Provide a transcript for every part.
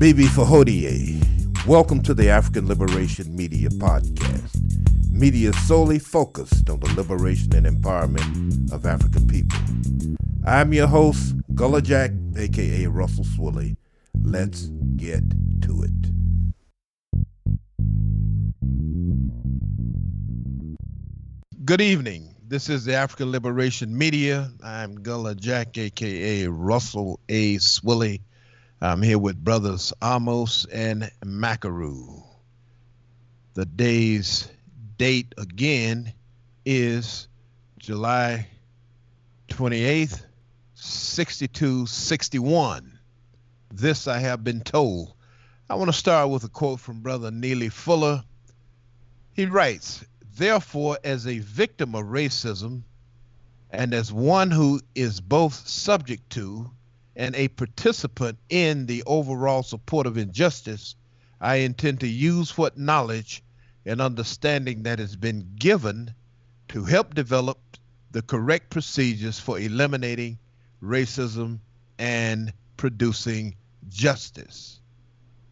Bibi Fahodie. Welcome to the African Liberation Media Podcast. Media solely focused on the liberation and empowerment of African people. I'm your host, Gullah Jack, aka Russell Swilly. Let's get to it. Good evening. This is the African Liberation Media. I'm Gullah Jack, aka Russell A. Swilly. I'm here with brothers Amos and Macaru. The day's date again is July 28th, 6261. This I have been told. I want to start with a quote from Brother Neely Fuller. He writes, Therefore, as a victim of racism and as one who is both subject to and a participant in the overall support of injustice, I intend to use what knowledge and understanding that has been given to help develop the correct procedures for eliminating racism and producing justice.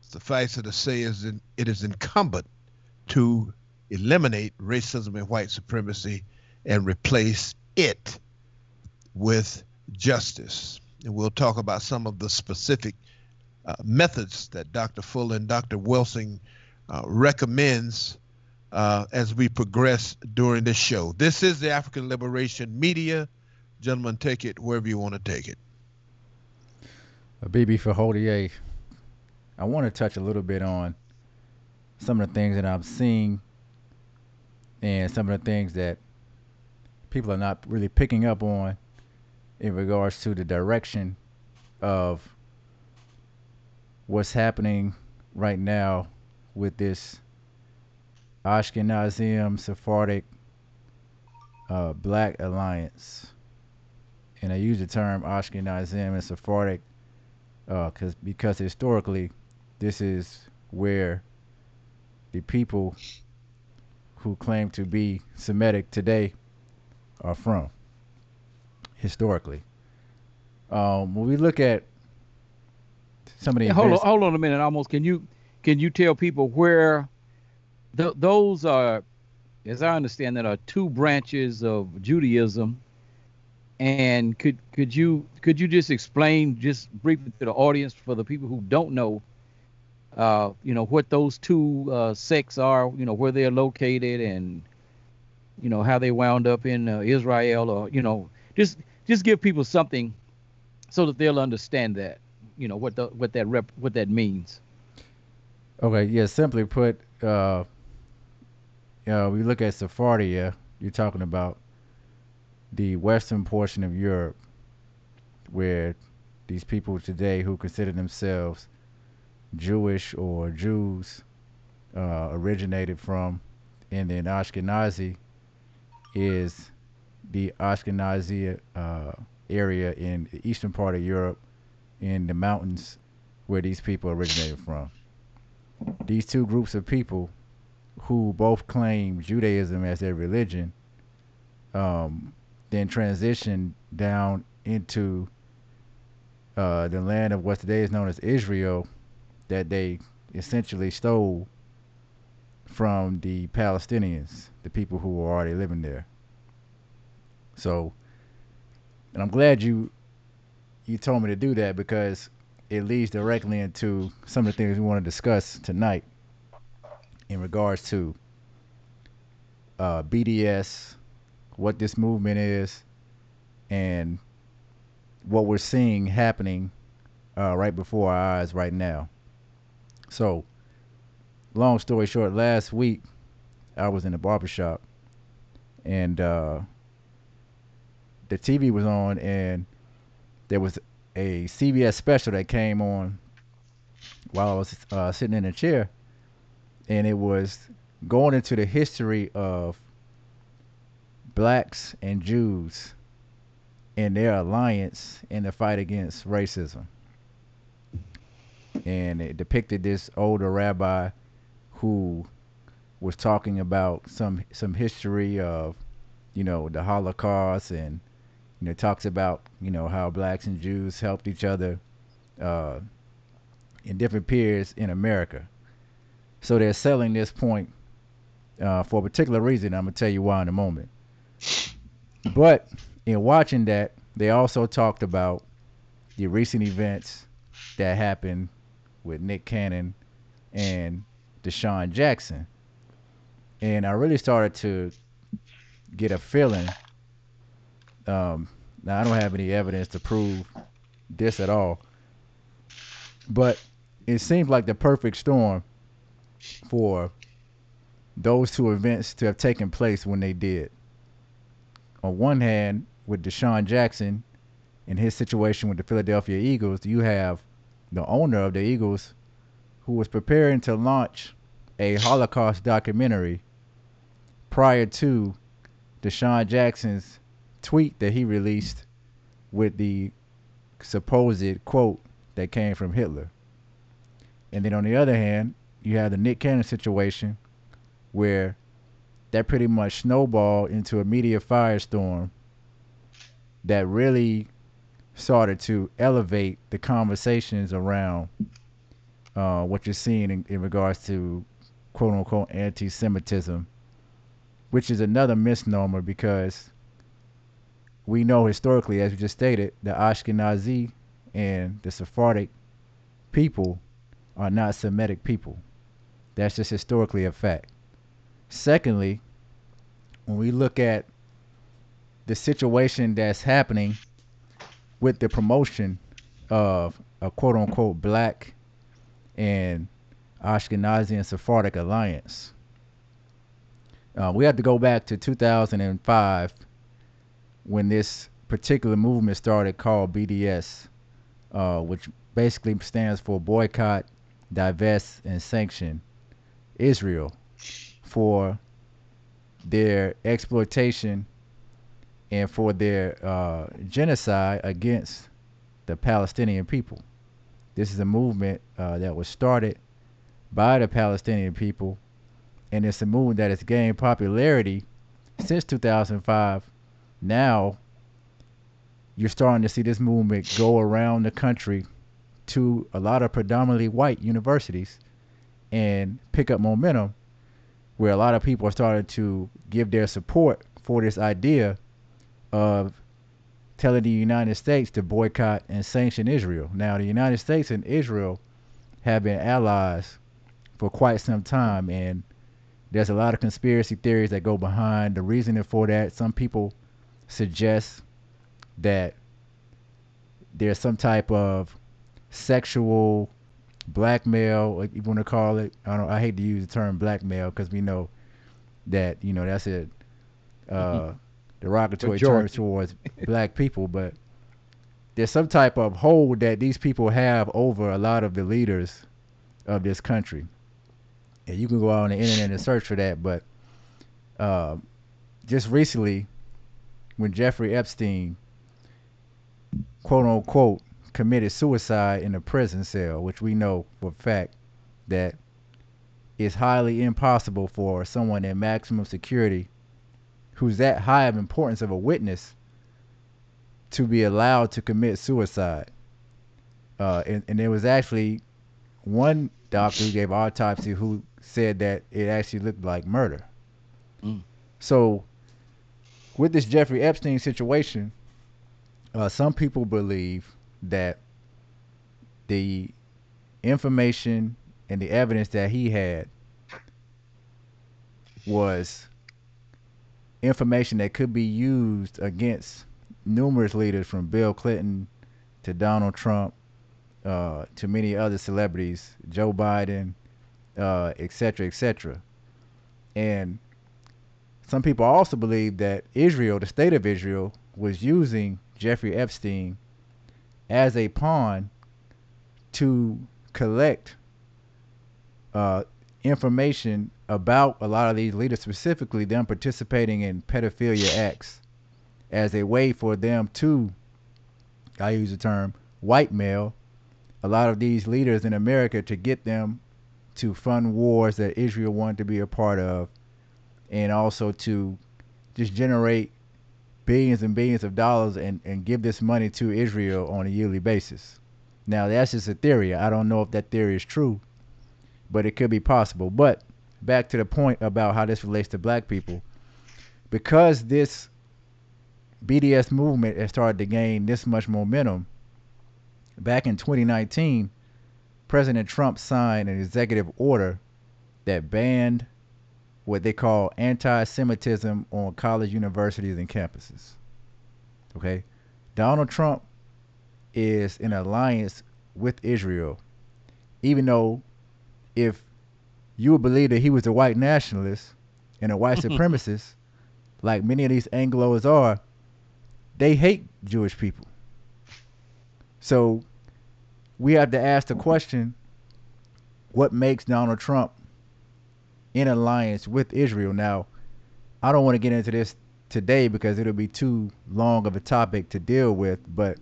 Suffice it to say, it is incumbent to eliminate racism and white supremacy and replace it with justice. And we'll talk about some of the specific uh, methods that Dr. Fuller and Dr. Welsing uh, recommends uh, as we progress during this show. This is the African Liberation Media. Gentlemen, take it wherever you want to take it. Bibi Fahodie, I want to touch a little bit on some of the things that I'm seeing and some of the things that people are not really picking up on in regards to the direction of what's happening right now with this Ashkenazim Sephardic uh, Black Alliance. And I use the term Ashkenazim and Sephardic uh, cause, because historically, this is where the people who claim to be Semitic today are from historically. Um, when we look at some of the hold on, hold on a minute, Amos. Can you can you tell people where th- those are? As I understand, that are two branches of Judaism. And could could you could you just explain just briefly to the audience for the people who don't know, uh, you know what those two uh, sects are, you know where they're located, and you know how they wound up in uh, Israel, or you know just just give people something so that they'll understand that you know what the what that rep what that means. Okay yeah simply put uh you know, we look at sephardia you're talking about the western portion of europe where these people today who consider themselves jewish or jews uh, originated from and then ashkenazi is the Ashkenazi uh, area in the eastern part of Europe, in the mountains where these people originated from. These two groups of people, who both claim Judaism as their religion, um, then transitioned down into uh, the land of what today is known as Israel, that they essentially stole from the Palestinians, the people who were already living there. So, and I'm glad you you told me to do that because it leads directly into some of the things we want to discuss tonight in regards to uh, BDS, what this movement is, and what we're seeing happening uh, right before our eyes right now. So, long story short, last week I was in a barbershop and uh, the TV was on and there was a CBS special that came on while I was uh, sitting in a chair, and it was going into the history of blacks and Jews and their alliance in the fight against racism. And it depicted this older rabbi who was talking about some some history of, you know, the Holocaust and you know, talks about you know how blacks and Jews helped each other uh, in different periods in America. So they're selling this point uh, for a particular reason. I'm gonna tell you why in a moment. But in watching that, they also talked about the recent events that happened with Nick Cannon and DeSean Jackson. And I really started to get a feeling. Um, now, I don't have any evidence to prove this at all, but it seems like the perfect storm for those two events to have taken place when they did. On one hand, with DeSean Jackson and his situation with the Philadelphia Eagles, you have the owner of the Eagles who was preparing to launch a Holocaust documentary prior to DeSean Jackson's tweet that he released with the supposed quote that came from Hitler. And then on the other hand, you have the Nick Cannon situation where that pretty much snowballed into a media firestorm that really started to elevate the conversations around uh, what you're seeing in, in regards to quote unquote anti Semitism, which is another misnomer because we know historically, as we just stated, the Ashkenazi and the Sephardic people are not Semitic people. That's just historically a fact. Secondly, when we look at the situation that's happening with the promotion of a quote unquote black and Ashkenazi and Sephardic alliance, uh, we have to go back to 2005 when this particular movement started called BDS, uh, which basically stands for Boycott, Divest, and Sanction Israel for their exploitation and for their uh, genocide against the Palestinian people. This is a movement uh, that was started by the Palestinian people, and it's a movement that has gained popularity since 2005. Now, you're starting to see this movement go around the country to a lot of predominantly white universities and pick up momentum where a lot of people are starting to give their support for this idea of telling the United States to boycott and sanction Israel. Now, the United States and Israel have been allies for quite some time, and there's a lot of conspiracy theories that go behind the reasoning for that. Some people suggest that there's some type of sexual blackmail, like you want to call it. I don't. I hate to use the term blackmail because we know that you know that's a uh, mm-hmm. derogatory term towards black people, but there's some type of hold that these people have over a lot of the leaders of this country. And you can go out on the internet and search for that, but uh, just recently, when Jeffrey Epstein, quote unquote, committed suicide in a prison cell, which we know for a fact that it's highly impossible for someone in maximum security who's that high of importance of a witness to be allowed to commit suicide. Uh, and, and there was actually one doctor who gave autopsy who said that it actually looked like murder. Mm. So, with this Jeffrey Epstein situation, uh, some people believe that the information and the evidence that he had was information that could be used against numerous leaders from Bill Clinton to Donald Trump uh, to many other celebrities, Joe Biden, uh, et cetera, et cetera. And some people also believe that Israel, the state of Israel, was using Jeffrey Epstein as a pawn to collect uh, information about a lot of these leaders, specifically them participating in pedophilia acts, as a way for them to, I use the term, white male a lot of these leaders in America to get them to fund wars that Israel wanted to be a part of, and also to just generate billions and billions of dollars and, and give this money to Israel on a yearly basis. Now that's just a theory. I don't know if that theory is true, but it could be possible. But back to the point about how this relates to black people, because this BDS movement has started to gain this much momentum. Back in 2019, President Trump signed an executive order that banned what they call anti-Semitism on college universities and campuses. Okay, Donald Trump is in alliance with Israel, even though if you would believe that he was a white nationalist and a white supremacist, like many of these Anglos are, they hate Jewish people. So we have to ask the question what makes Donald Trump in alliance with Israel? Now, I don't want to get into this today because it'll be too long of a topic to deal with, but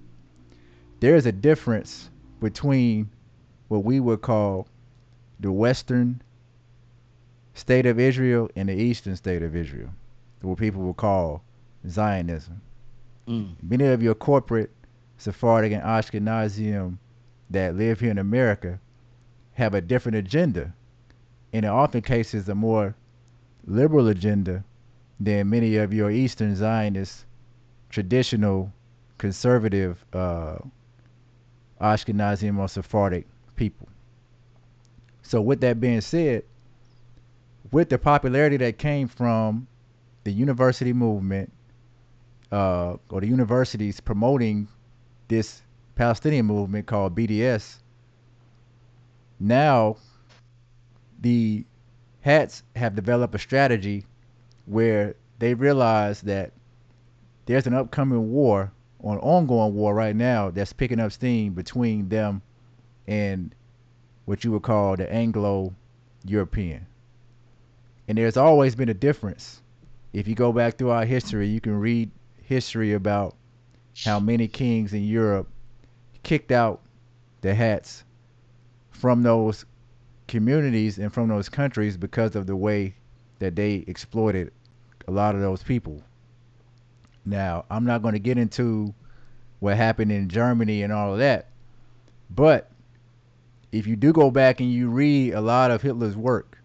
there's a difference between what we would call the western state of Israel and the eastern state of Israel, what people would call Zionism. Mm. Many of your corporate Sephardic and Ashkenazim that live here in America have a different agenda, and in often cases a more liberal agenda than many of your Eastern Zionist, traditional, conservative uh, or Sephardic people. So, with that being said, with the popularity that came from the university movement uh, or the universities promoting this Palestinian movement called BDS, now the hats have developed a strategy where they realize that there's an upcoming war or an ongoing war right now that's picking up steam between them and what you would call the Anglo European. And there's always been a difference. If you go back through our history, you can read history about how many kings in Europe kicked out the hats from those communities and from those countries because of the way that they exploited a lot of those people. Now, I'm not going to get into what happened in Germany and all of that, but if you do go back and you read a lot of Hitler's work,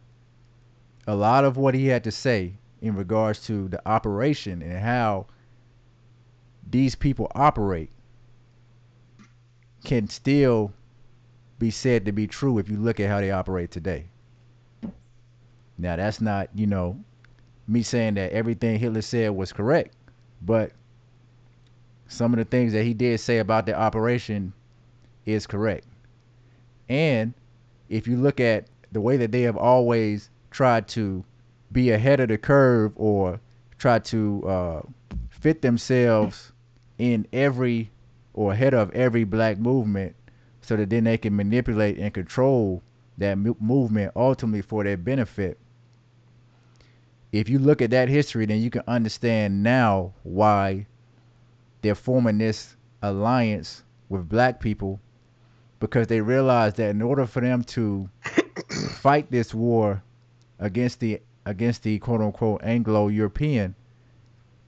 a lot of what he had to say in regards to the operation and how these people operate can still be said to be true if you look at how they operate today. Now, that's not, you know, me saying that everything Hitler said was correct, but some of the things that he did say about the operation is correct. And if you look at the way that they have always tried to be ahead of the curve or try to uh, fit themselves in every or ahead of every black movement so that then they can manipulate and control that movement ultimately for their benefit. If you look at that history, then you can understand now why they're forming this alliance with black people because they realize that in order for them to fight this war against the against the quote unquote Anglo European,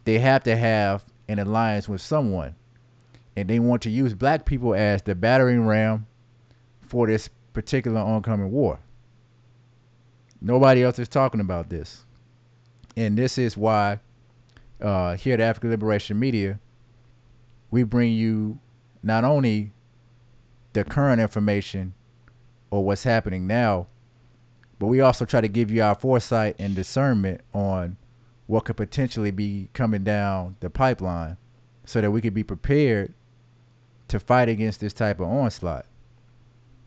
they have to have an alliance with someone. And they want to use black people as the battering ram for this particular oncoming war. Nobody else is talking about this. And this is why uh, here at African Liberation Media, we bring you not only the current information or what's happening now, but we also try to give you our foresight and discernment on what could potentially be coming down the pipeline so that we could be prepared to fight against this type of onslaught.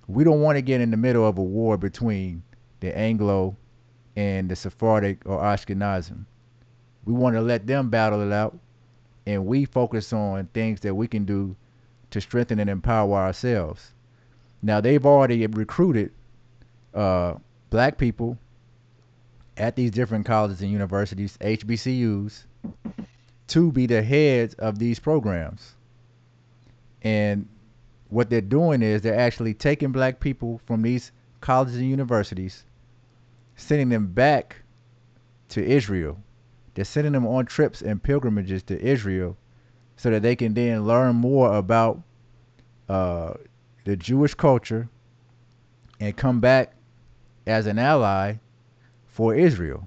We don't want to get in the middle of a war between the Anglo and the Sephardic or Ashkenazim. We want to let them battle it out and we focus on things that we can do to strengthen and empower ourselves. Now they've already recruited uh, black people at these different colleges and universities, HBCUs, to be the heads of these programs. And what they're doing is they're actually taking black people from these colleges and universities, sending them back to Israel. They're sending them on trips and pilgrimages to Israel so that they can then learn more about uh, the Jewish culture and come back as an ally for Israel.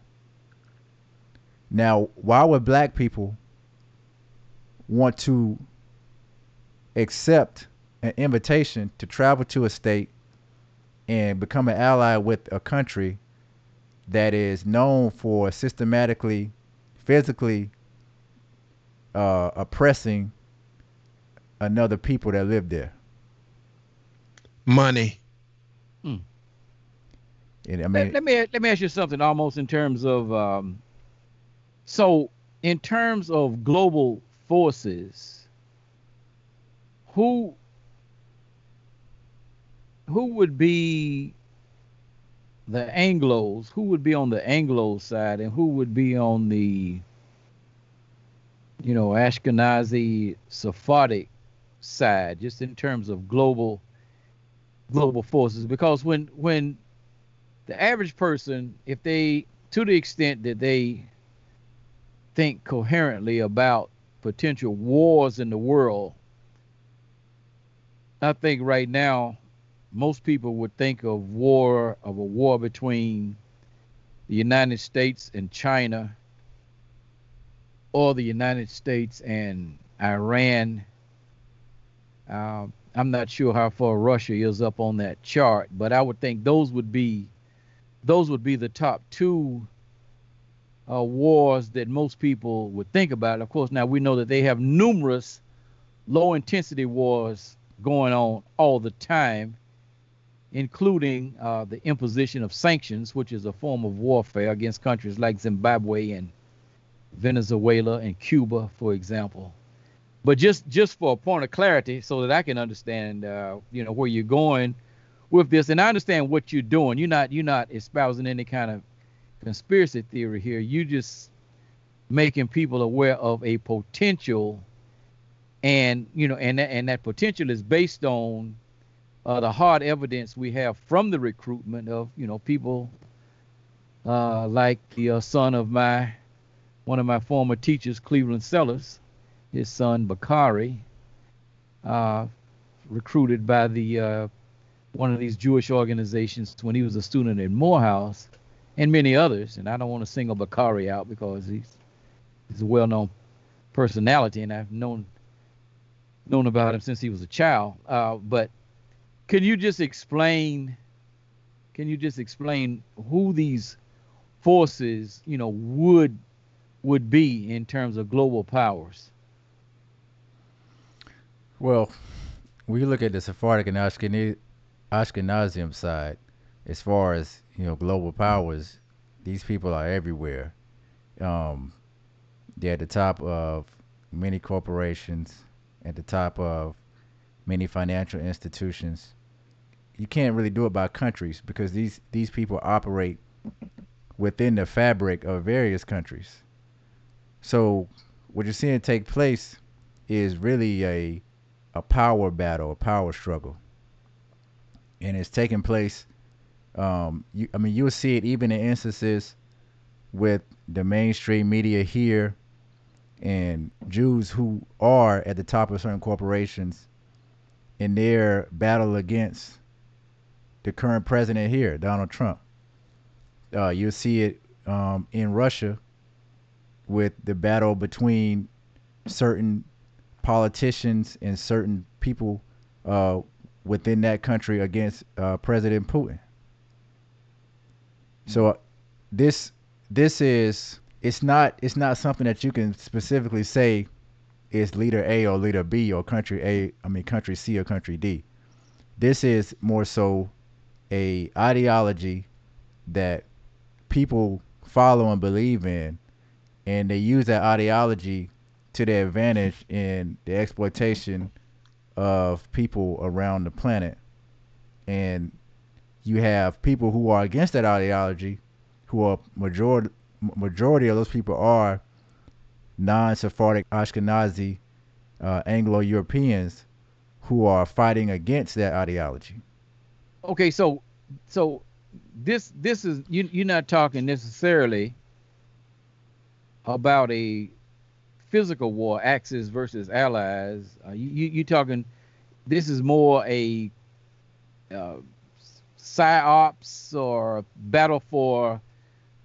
Now, why would black people want to accept an invitation to travel to a state and become an ally with a country that is known for systematically, physically uh, oppressing another people that live there? Money. Hmm. And, I Let, let me let me ask you something Amos in terms of um, so in terms of global forces who who would be the anglos? Who would be on the anglo side and who would be on the you know ashkenazi sephardic side just in terms of global global forces? Because when when the average person if they to the extent that they think coherently about potential wars in the world i think right now most people would think of war of a war between the united states and china or the united states and iran um, i'm not sure how far russia is up on that chart but i would think those would be those would be the top two uh, wars that most people would think about. Of course, now we know that they have numerous low intensity wars going on all the time, including uh, the imposition of sanctions, which is a form of warfare against countries like Zimbabwe and Venezuela and Cuba, for example. But just just for a point of clarity, so that I can understand, uh, you know, where you're going with this, and I understand what you're doing. You're not you're not espousing any kind of conspiracy theory here. You just making people aware of a potential, and you know, and that, and that potential is based on uh, the hard evidence we have from the recruitment of you know people uh, like the uh, son of my one of my former teachers, Cleveland Sellers, his son Bakari, uh, recruited by the uh, one of these Jewish organizations when he was a student at Morehouse and many others. And I don't want to single Bakari out because he's he's a well-known personality, and I've known known about him since he was a child. Uh, but can you just explain? Can you just explain who these forces, you know, would would be in terms of global powers? well, you look at the Sephardic and Ashkenazi, Ashkenazim side, as far as you know, global powers, these people are everywhere. Um, they're at the top of many corporations, at the top of many financial institutions. You can't really do it by countries because these these people operate within the fabric of various countries. So what you're seeing take place is really a a power battle, a power struggle, and it's taking place. Um, you, I mean, you'll see it even in instances with the mainstream media here and Jews who are at the top of certain corporations in their battle against the current president here, Donald Trump. Uh, you'll see it um, in Russia with the battle between certain politicians and certain people uh, within that country against uh, President Putin. So uh, this this is it's not it's not something that you can specifically say is leader A or leader B or country A I mean country C or country D. This is more so a ideology that people follow and believe in and they use that ideology to their advantage in the exploitation of people around the planet. And you have people who are against that ideology, who are majority majority of those people are non-Sephardic Ashkenazi uh, Anglo-Europeans who are fighting against that ideology. Okay, so so this this is you you're not talking necessarily about a physical war, Axis versus Allies. Uh, you, you you talking this is more a uh, psyops or battle for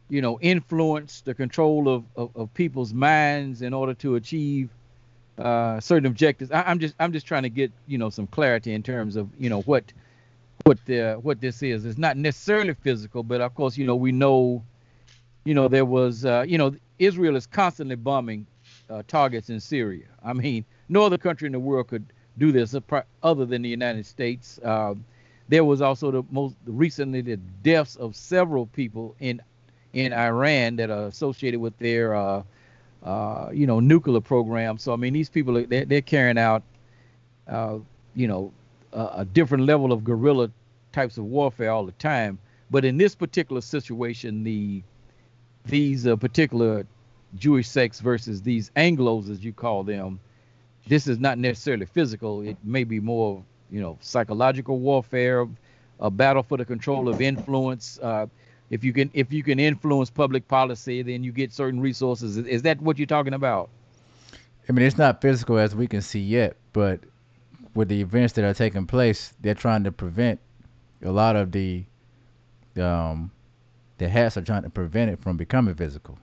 you know influence the control of, of, of people's minds in order to achieve uh, certain objectives. I, am just i'm just trying to get you know some clarity in terms of you know what what the what this is. It's not necessarily physical but of course you know we know you know there was uh, you know israel is constantly bombing uh, targets in syria. I mean no other country in the world could do this other than the united states. Uh, there was also the most recently the deaths of several people in in Iran that are associated with their uh, uh, you know nuclear program. So I mean these people they're, they're carrying out uh, you know a, a, different level of guerrilla types of warfare all the time. But in this particular situation, the these uh, particular Jewish sects versus these Anglos, as you call them, this is not necessarily physical. It may be more you know, psychological warfare, a battle for the control of influence. If you can if you can influence public policy, then you get certain resources. Is, is that what you're talking about? I mean, it's not physical as we can see yet, but with the events that are taking place, they're trying to prevent a lot of the um, the hats are trying to prevent it from becoming physical.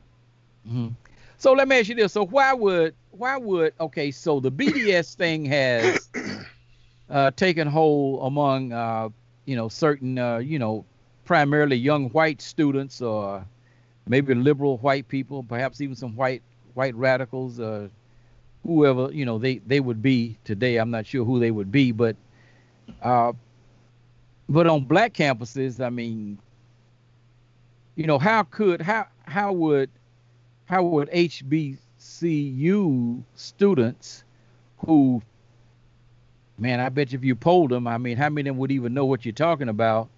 Mm-hmm. So let me ask you this: So why would why would okay? So the BDS thing has uh, taken hold among uh, you know certain uh, you know primarily young white students or maybe liberal white people, perhaps even some white white radicals, uh, whoever you know they they would be today. I'm not sure who they would be, but uh, but on black campuses, I mean, you know, how could how how would how would HBCU students who man, I bet if you polled them, I mean, how many of them would even know what you're talking about?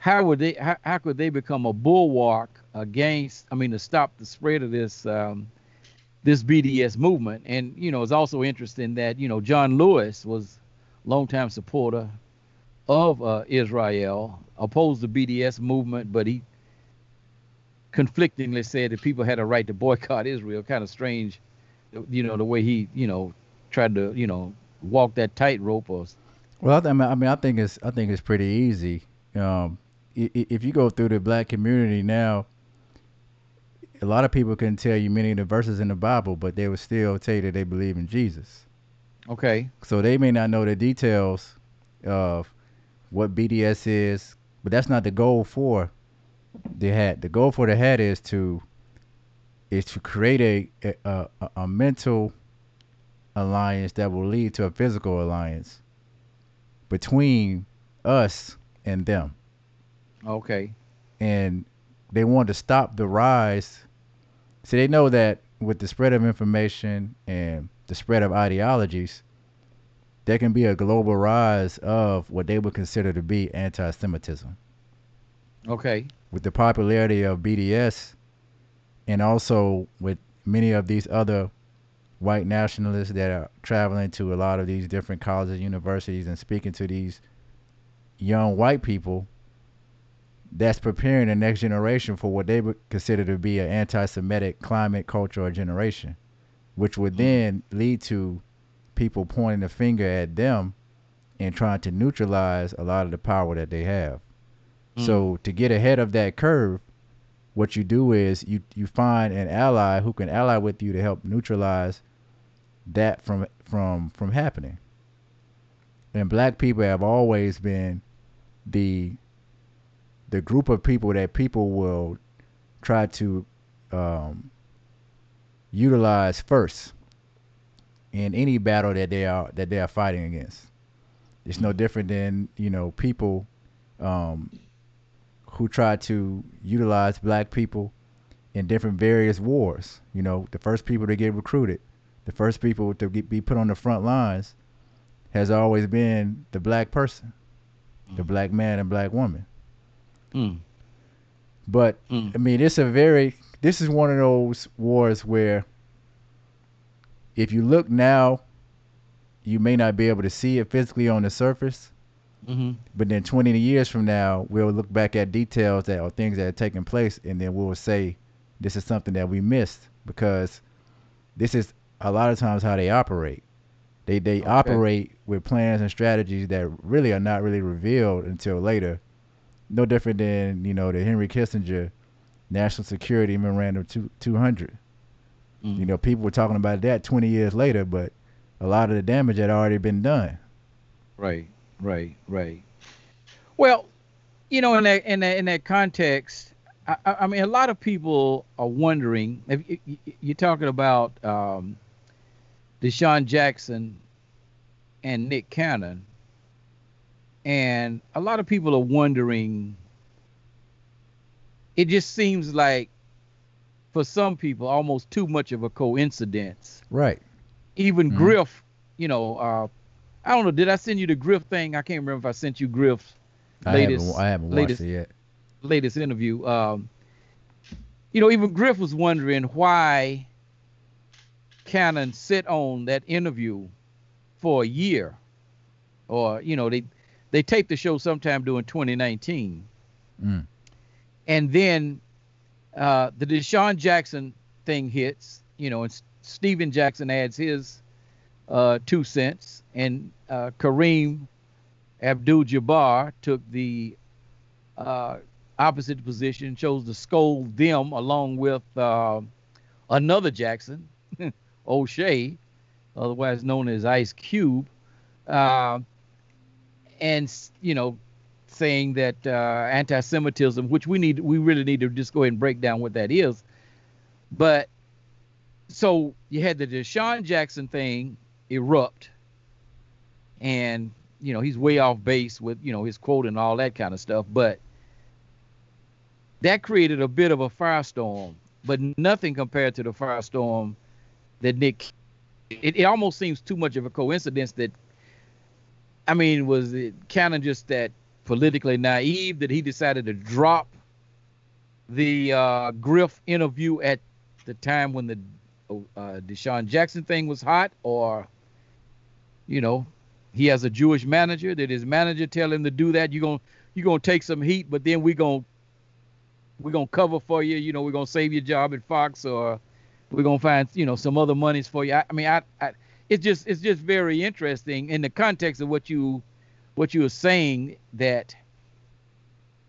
How would they? How, how could they become a bulwark against? I mean, to stop the spread of this um, this BDS movement? And you know, it's also interesting that you know John Lewis was longtime supporter of uh, Israel, opposed the BDS movement, but he conflictingly said that people had a right to boycott Israel. Kind of strange, you know, the way he, you know, tried to, you know, walk that tightrope or well I mean, I think it's I think it's pretty easy um, if you go through the black community now a lot of people can tell you many of the verses in the bible but they would still tell you that they believe in jesus. Okay. So they may not know the details of what bds is but that's not the goal for the hat. The goal for the hat is to is to create a a, a, a mental alliance that will lead to a physical alliance between us and them. Okay. And they want to stop the rise. So they know that with the spread of information and the spread of ideologies, there can be a global rise of what they would consider to be anti Semitism. Okay. With the popularity of BDS and also with many of these other white nationalists that are traveling to a lot of these different colleges, universities, and speaking to these young white people that's preparing the next generation for what they would consider to be an anti-Semitic climate, culture, or generation, which would mm-hmm. then lead to people pointing the finger at them and trying to neutralize a lot of the power that they have. Mm. So to get ahead of that curve, what you do is you you find an ally who can ally with you to help neutralize that from from from happening. And black people have always been the the group of people that people will try to um, utilize first in any battle that they are that they are fighting against. It's no different than you know people um, who try to utilize black people in different various wars. You know, the first people to get recruited the first people to get, be put on the front lines has always been the black person, the black man and black woman. Mm. But mm. I mean, it's a very this is one of those wars where if you look now, you may not be able to see it physically on the surface. Mm-hmm. But then 20 years from now, we'll look back at details that are things that have taken place, and then we'll say this is something that we missed because this is a lot of times how they operate. They they Okay. operate with plans and strategies that really are not really revealed until later. No different than you know the Henry Kissinger National Security Memorandum two, 200. Mm. You know, people were talking about that 20 years later, but a lot of the damage had already been done. Right, right, right. Well, you know, in that in that in that context, I, I mean, a lot of people are wondering if you- you're talking about um, DeSean Jackson and Nick Cannon, and a lot of people are wondering. It just seems like, for some people, almost too much of a coincidence Right. even Mhm. Griff, you know, uh, I don't know. Did I send you the Griff thing? I can't remember if I sent you Griff's I latest haven't I haven't watched latest- it yet. latest interview. Um, you know, even Griff was wondering why Cannon sit on that interview for a year, or you know, they they taped the show sometime during 2019, Mm. and then uh, the DeSean Jackson thing hits. You know, and S- Stephen Jackson adds his uh, two cents, and uh, Kareem Abdul-Jabbar took the uh, opposite position, chose to scold them along with uh, another Jackson, O'Shea, otherwise known as Ice Cube, uh, and you know, saying that uh, anti-Semitism, which we need, we really need to just go ahead and break down what that is. But so you had the DeSean Jackson thing erupt, and you know he's way off base with you know his quote and all that kind of stuff, but that created a bit of a firestorm, but nothing compared to the firestorm that Nick. It, it almost seems too much of a coincidence that. I mean, was it kind of just that politically naive that he decided to drop the uh, Griff interview at the time when the uh, DeSean Jackson thing was hot, or you know, he has a Jewish manager. Did his manager tell him to do that? You're gonna you're gonna take some heat, but then we're gonna we're gonna cover for you. You know, we're gonna save your job at Fox, or we're gonna find you know some other monies for you. I, I mean, I, I it's just it's just very interesting in the context of what you what you were saying that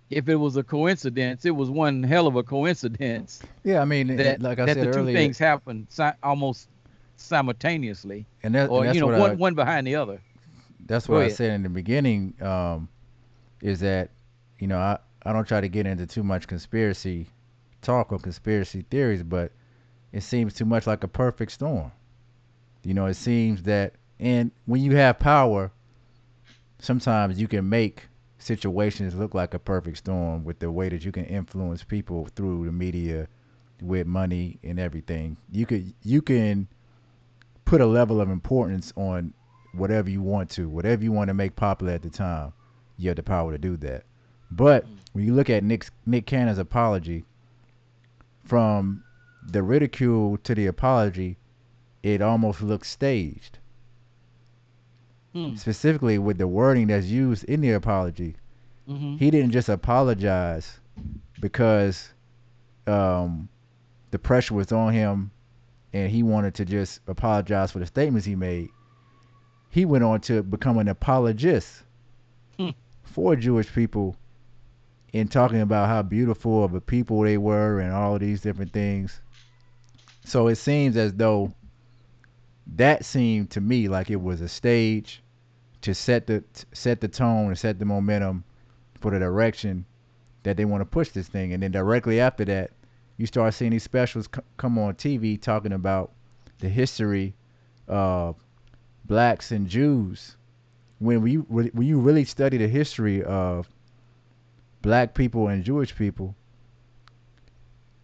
if it was a coincidence, it was one hell of a coincidence Yeah, I mean, that like I that said the two earlier, things happened si- almost simultaneously, and, that, or and that's you know one I, one behind the other. that's Go what I ahead. said in the beginning. Um, is that you know I I don't try to get into too much conspiracy talk or conspiracy theories, but it seems too much like a perfect storm. You know, it seems that, and when you have power, sometimes you can make situations look like a perfect storm with the way that you can influence people through the media with money and everything. You could you can put a level of importance on whatever you want to, whatever you want to make popular at the time. You have the power to do that. But when you look at Nick Nick Cannon's apology, from the ridicule to the apology, it almost looks staged. Hmm. Specifically with the wording that's used in the apology, hmm he didn't just apologize because um, the pressure was on him and he wanted to just apologize for the statements he made. He went on to become an apologist Hmm. for Jewish people in talking about how beautiful of a people they were and all of these different things. So it seems as though that seemed to me like it was a stage to set the set the tone and set the momentum for the direction that they want to push this thing. And then directly after that, you start seeing these specials c- come on TV talking about the history of blacks and Jews. When we when you really study the history of black people and Jewish people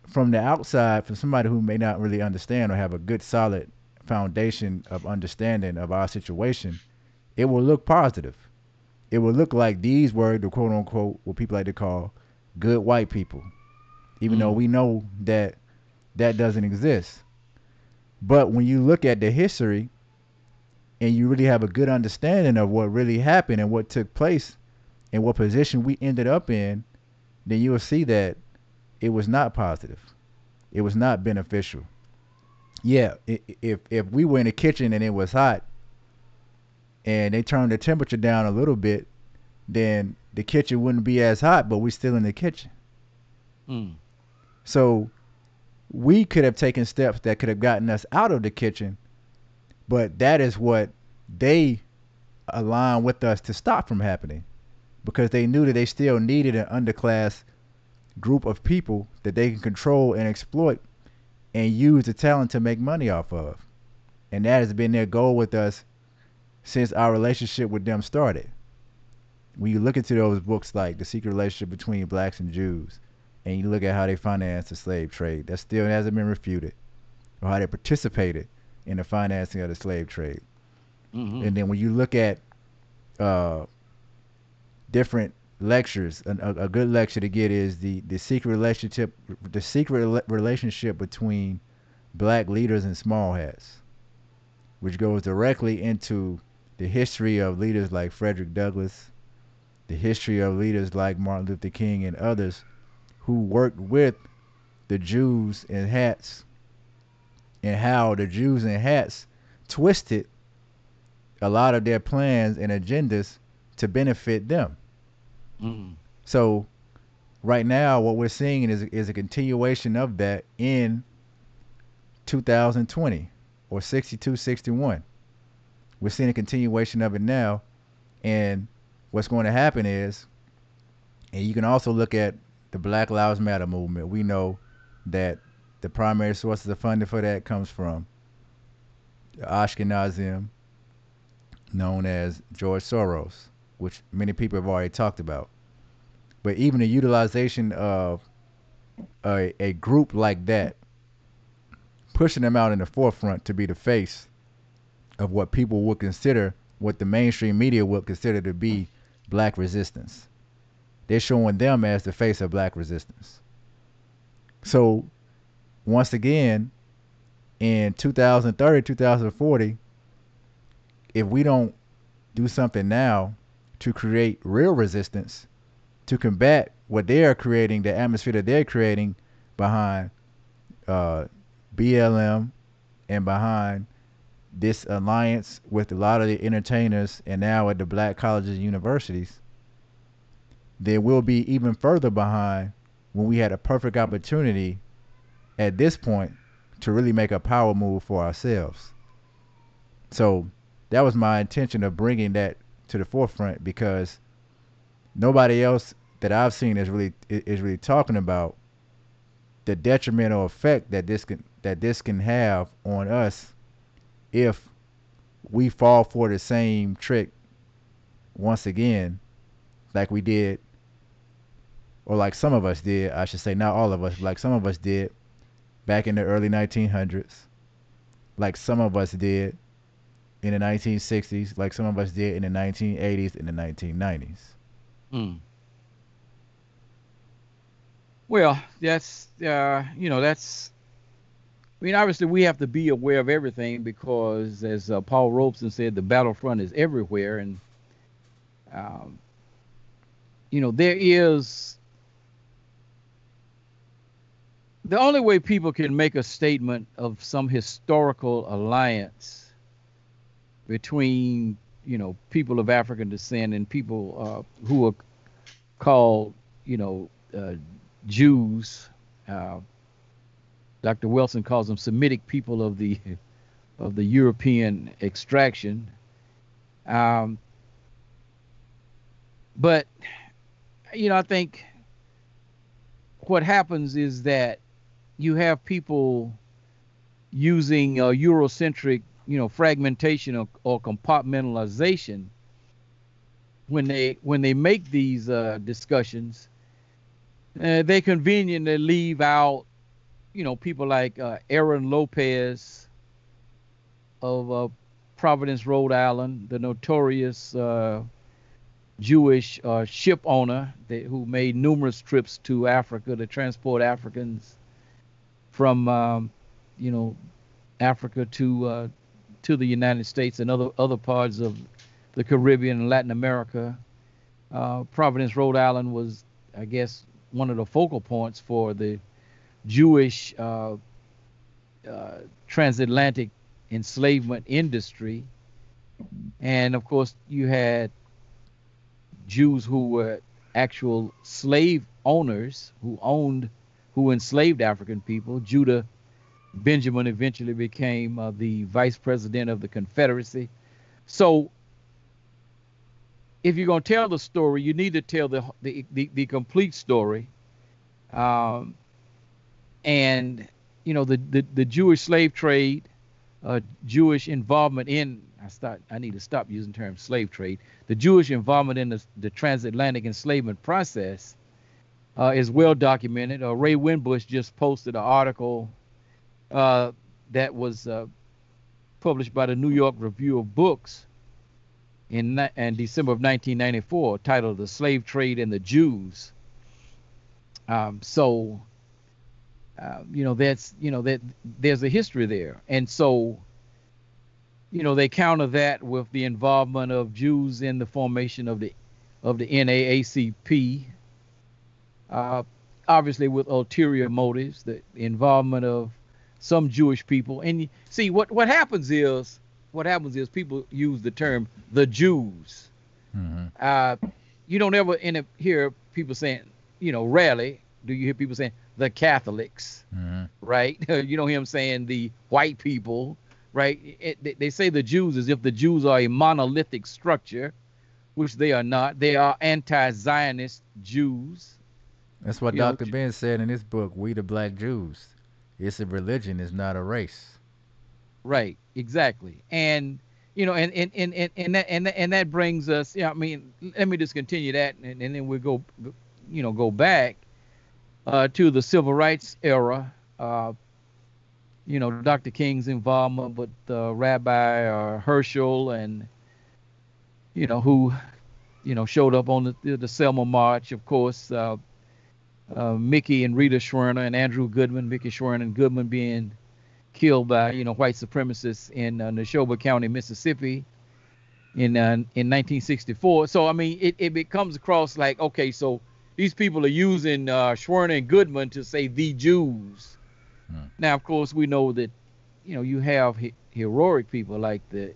from the outside, from somebody who may not really understand or have a good solid foundation of understanding of our situation, it will look positive. It will look like these were the quote unquote what people like to call good white people. Even though Mm. we know that that doesn't exist. But when you look at the history and you really have a good understanding of what really happened and what took place and what position we ended up in, then you'll see that it was not positive. It was not beneficial. Yeah, i- i- if if we were in the kitchen and it was hot and they turned the temperature down a little bit, then the kitchen wouldn't be as hot, but we're still in the kitchen. Mm. So we could have taken steps that could have gotten us out of the kitchen, but that is what they aligned with us to stop from happening because they knew that they still needed an underclass group of people that they can control and exploit and use the talent to make money off of. And that has been their goal with us since our relationship with them started. When you look into those books like The Secret Relationship Between Blacks and Jews, and you look at how they financed the slave trade, that still hasn't been refuted, or how they participated in the financing of the slave trade. hmm And then when you look at uh, different lectures, a, a, good lecture to get is the the secret relationship, the secret relationship between black leaders and small hats, which goes directly into the history of leaders like Frederick Douglass, the history of leaders like Martin Luther King and others who worked with the Jews in hats and how the Jews in hats twisted a lot of their plans and agendas to benefit them. Hmm So right now what we're seeing is is a continuation of that in 2020 or 62 61. We're seeing a continuation of it now and what's going to happen is and you can also look at the Black Lives Matter movement. We know that the primary sources of funding for that comes from Ashkenazim known as George Soros, which many people have already talked about. But even the utilization of a, a group like that, pushing them out in the forefront to be the face of what people would consider, what the mainstream media would consider to be black resistance. They're showing them as the face of black resistance. So, once again, in 2030, 2040, if we don't do something now to create real resistance to combat what they are creating, the atmosphere that they're creating behind uh, BLM and behind this alliance with a lot of the entertainers and now at the black colleges and universities, then we'll be even further behind when we had a perfect opportunity at this point to really make a power move for ourselves. So that was my intention of bringing that to the forefront because nobody else that I've seen is really is really talking about the detrimental effect that this can that this can have on us if we fall for the same trick once again like we did or like some of us did I should say not all of us like some of us did back in the early 1900s like some of us did in the 1960s like some of us did in the 1980s and the 1990s Mm. Well, that's uh, you know that's. I mean, obviously, we have to be aware of everything because, as uh, Paul Robeson said, the battlefront is everywhere, and um, you know there is. The only way people can make a statement of some historical alliance between you know people of African descent and people uh, who are called you know uh, Jews. Uh, Dr. Wilson calls them Semitic people of the of the European extraction. Um, but you know, I think what happens is that you have people using uh, Eurocentric, you know, fragmentation or, or compartmentalization when they when they make these uh, discussions. Uh, they conveniently leave out, you know, people like uh, Aaron Lopez of uh, Providence, Rhode Island, the notorious uh, Jewish uh, ship owner that, who made numerous trips to Africa to transport Africans from, um, you know, Africa to to the United States and other other parts of the Caribbean and Latin America. Uh, Providence, Rhode Island was, I guess, one of the focal points for the Jewish uh, uh, transatlantic enslavement industry. and of course you had Jews who were actual slave owners who owned, who enslaved African people. Judah Benjamin eventually became uh, the vice president of the Confederacy. So, if you're going to tell the story, you need to tell the the, the, the complete story. Um, and you know the, the, the Jewish slave trade, uh, Jewish involvement in I start I need to stop using the term slave trade. The Jewish involvement in the, the transatlantic enslavement process uh, is well documented. Uh, Ray Winbush just posted an article uh, that was uh, published by the New York Review of Books in, December of 1994, titled "The Slave Trade and the Jews." Um, so, uh, you know, that's you know that there's a history there, and so, you know, they counter that with the involvement of Jews in the formation of the of the NAACP. Uh, obviously, with ulterior motives, the involvement of some Jewish people. And see what what happens is what happens is people use the term the Jews. Mm-hmm. Uh, you don't ever in a, hear people saying, you know, rarely do you hear people saying the Catholics, mm-hmm. right? you don't hear them saying the white people, right? It, they, they say the Jews as if the Jews are a monolithic structure, which they are not. They are anti-Zionist Jews. That's what you Dr. Know, Ben said in his book, We the Black Jews. It's a religion, it's not a race. Right, exactly. And you know, and and and and, and that and that, and that brings us. Yeah, I mean, let me just continue that, and, and then we'll go, you know, go back uh, to the civil rights era. Uh, you know, Dr. King's involvement with uh, Rabbi uh, Heschel, and you know who, you know, showed up on the the Selma March, of course. Uh, Mickey and Rita Schwerner and Andrew Goodman, Mickey Schwerner and Goodman being killed by you know white supremacists in uh, Neshoba County, Mississippi, in uh, in 1964. So I mean, it it comes across like okay, so these people are using uh, Schwerner and Goodman to say the Jews. Hmm. Now, of course, we know that you know you have he- heroic people like the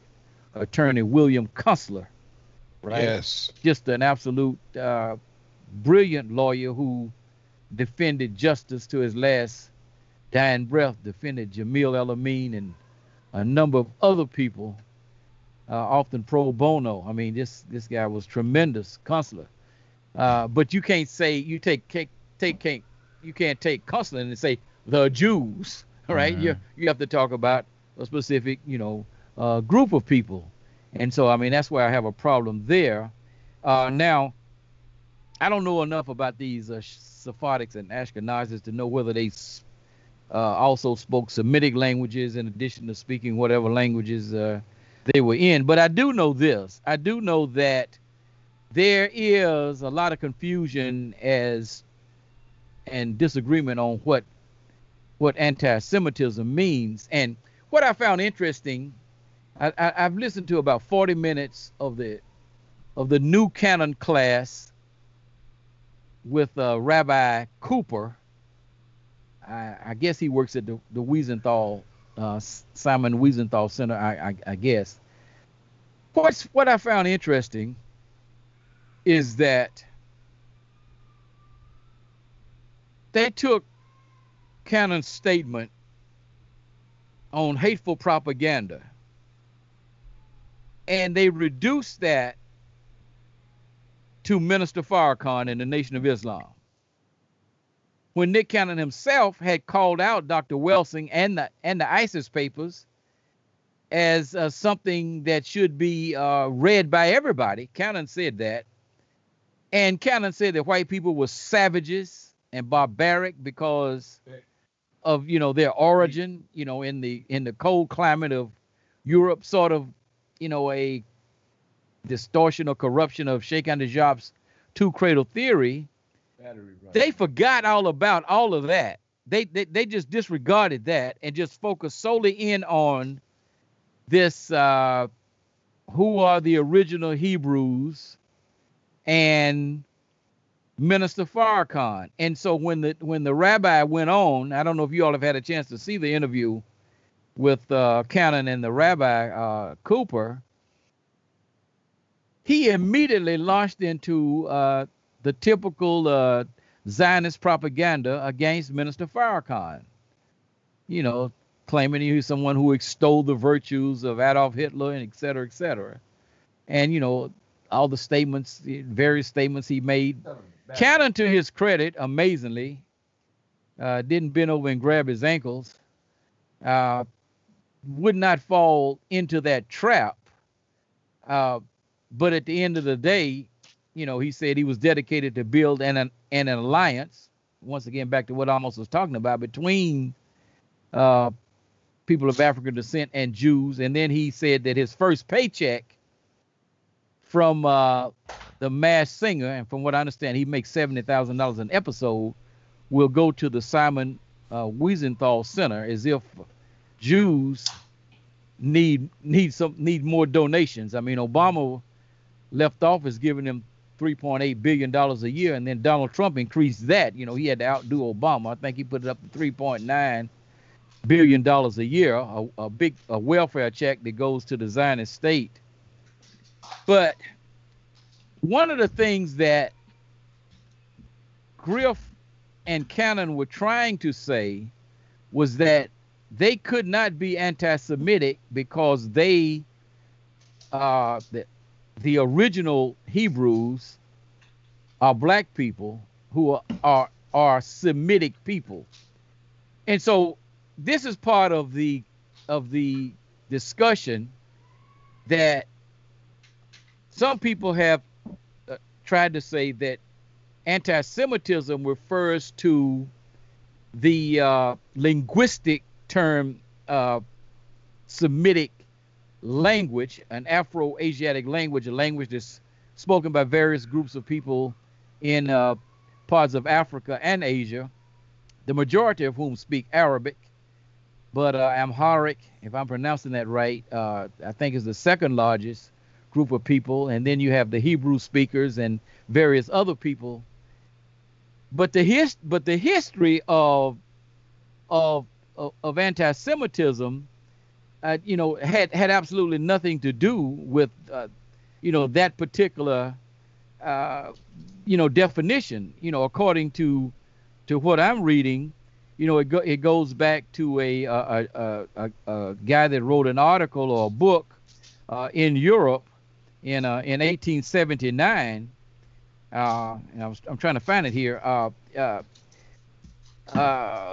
attorney William Kunstler, right? Yes. Just an absolute uh, brilliant lawyer who defended justice to his last dying breath, defended Jamil El-Amin and a number of other people, uh, often pro bono. I mean, this this guy was tremendous Kunstler. Uh, but you can't say you take take take can't you can't take Kunstler and say the Jews, right? Mm-hmm. You you have to talk about a specific you know uh, group of people, and so I mean that's where I have a problem there. Uh, now, I don't know enough about these uh, Sephardics and Ashkenazis to know whether they uh, also spoke Semitic languages in addition to speaking whatever languages uh, they were in. But I do know this. I do know that there is a lot of confusion as and disagreement on what what anti-Semitism means. And what I found interesting, I, I, I've listened to about 40 minutes of the of the new Cannon class with uh, Rabbi Cooper. I, I, guess he works at the, the Wiesenthal, uh, Simon Wiesenthal Center, I, I, I guess. What's, what I found interesting is that they took Cannon's statement on hateful propaganda and they reduced that to Minister Farrakhan and the Nation of Islam. When Nick Cannon himself had called out Dr. Welsing and the and the Isis Papers as uh, something that should be uh, read by everybody, Cannon said that, and Cannon said that white people were savages and barbaric because of you know their origin, you know, in the in the cold climate of Europe, sort of, you know, a distortion or corruption of Cheikh Anta two cradle theory, they forgot all about all of that. They, they they just disregarded that and just focused solely in on this uh, who are the original Hebrews and Minister Farrakhan. And so when the when the rabbi went on, I don't know if you all have had a chance to see the interview with uh, Cannon and the rabbi uh, Cooper he immediately launched into uh, the typical uh, Zionist propaganda against Minister Farrakhan. You know, claiming he was someone who extolled the virtues of Adolf Hitler and et cetera, et cetera. And, you know, all the statements, various statements he made. Cannon, to his credit, amazingly, uh, didn't bend over and grab his ankles, uh, would not fall into that trap. Uh, but at the end of the day, you know, he said he was dedicated to build an, an, an alliance. Once again, back to what Amos was talking about between uh, people of African descent and Jews. And then he said that his first paycheck from uh, the Masked Singer, and from what I understand, he makes seventy thousand dollars an episode, will go to the Simon uh, Wiesenthal Center, as if Jews need need some need more donations. I mean, Obama left office giving them 3.8 billion dollars a year, and then Donald Trump increased that. You know, he had to outdo Obama. I think he put it up to 3.9 billion dollars a year, a, a big a welfare check that goes to the Zionist state. But one of the things that Griff and Cannon were trying to say was that they could not be anti-Semitic because they, uh, the, the original Hebrews, are black people who are, are are Semitic people, and so this is part of the of the discussion that some people have uh, tried to say that anti-Semitism refers to the uh, linguistic term uh, Semitic language, an Afro-Asiatic language, a language that's spoken by various groups of people in uh, parts of Africa and Asia, the majority of whom speak Arabic. But uh, Amharic, if I'm pronouncing that right, uh, I think is the second largest group of people, and then you have the Hebrew speakers and various other people. But the his but the history of of of, of anti-Semitism, uh, you know, had had absolutely nothing to do with uh, you know that particular uh, you know definition. You know, according to to what I'm reading, you know, it go, it goes back to a a, a, a, a guy that wrote an article or a book uh, in Europe in uh, in 1879. Uh, and I was, I'm trying to find it here. Uh,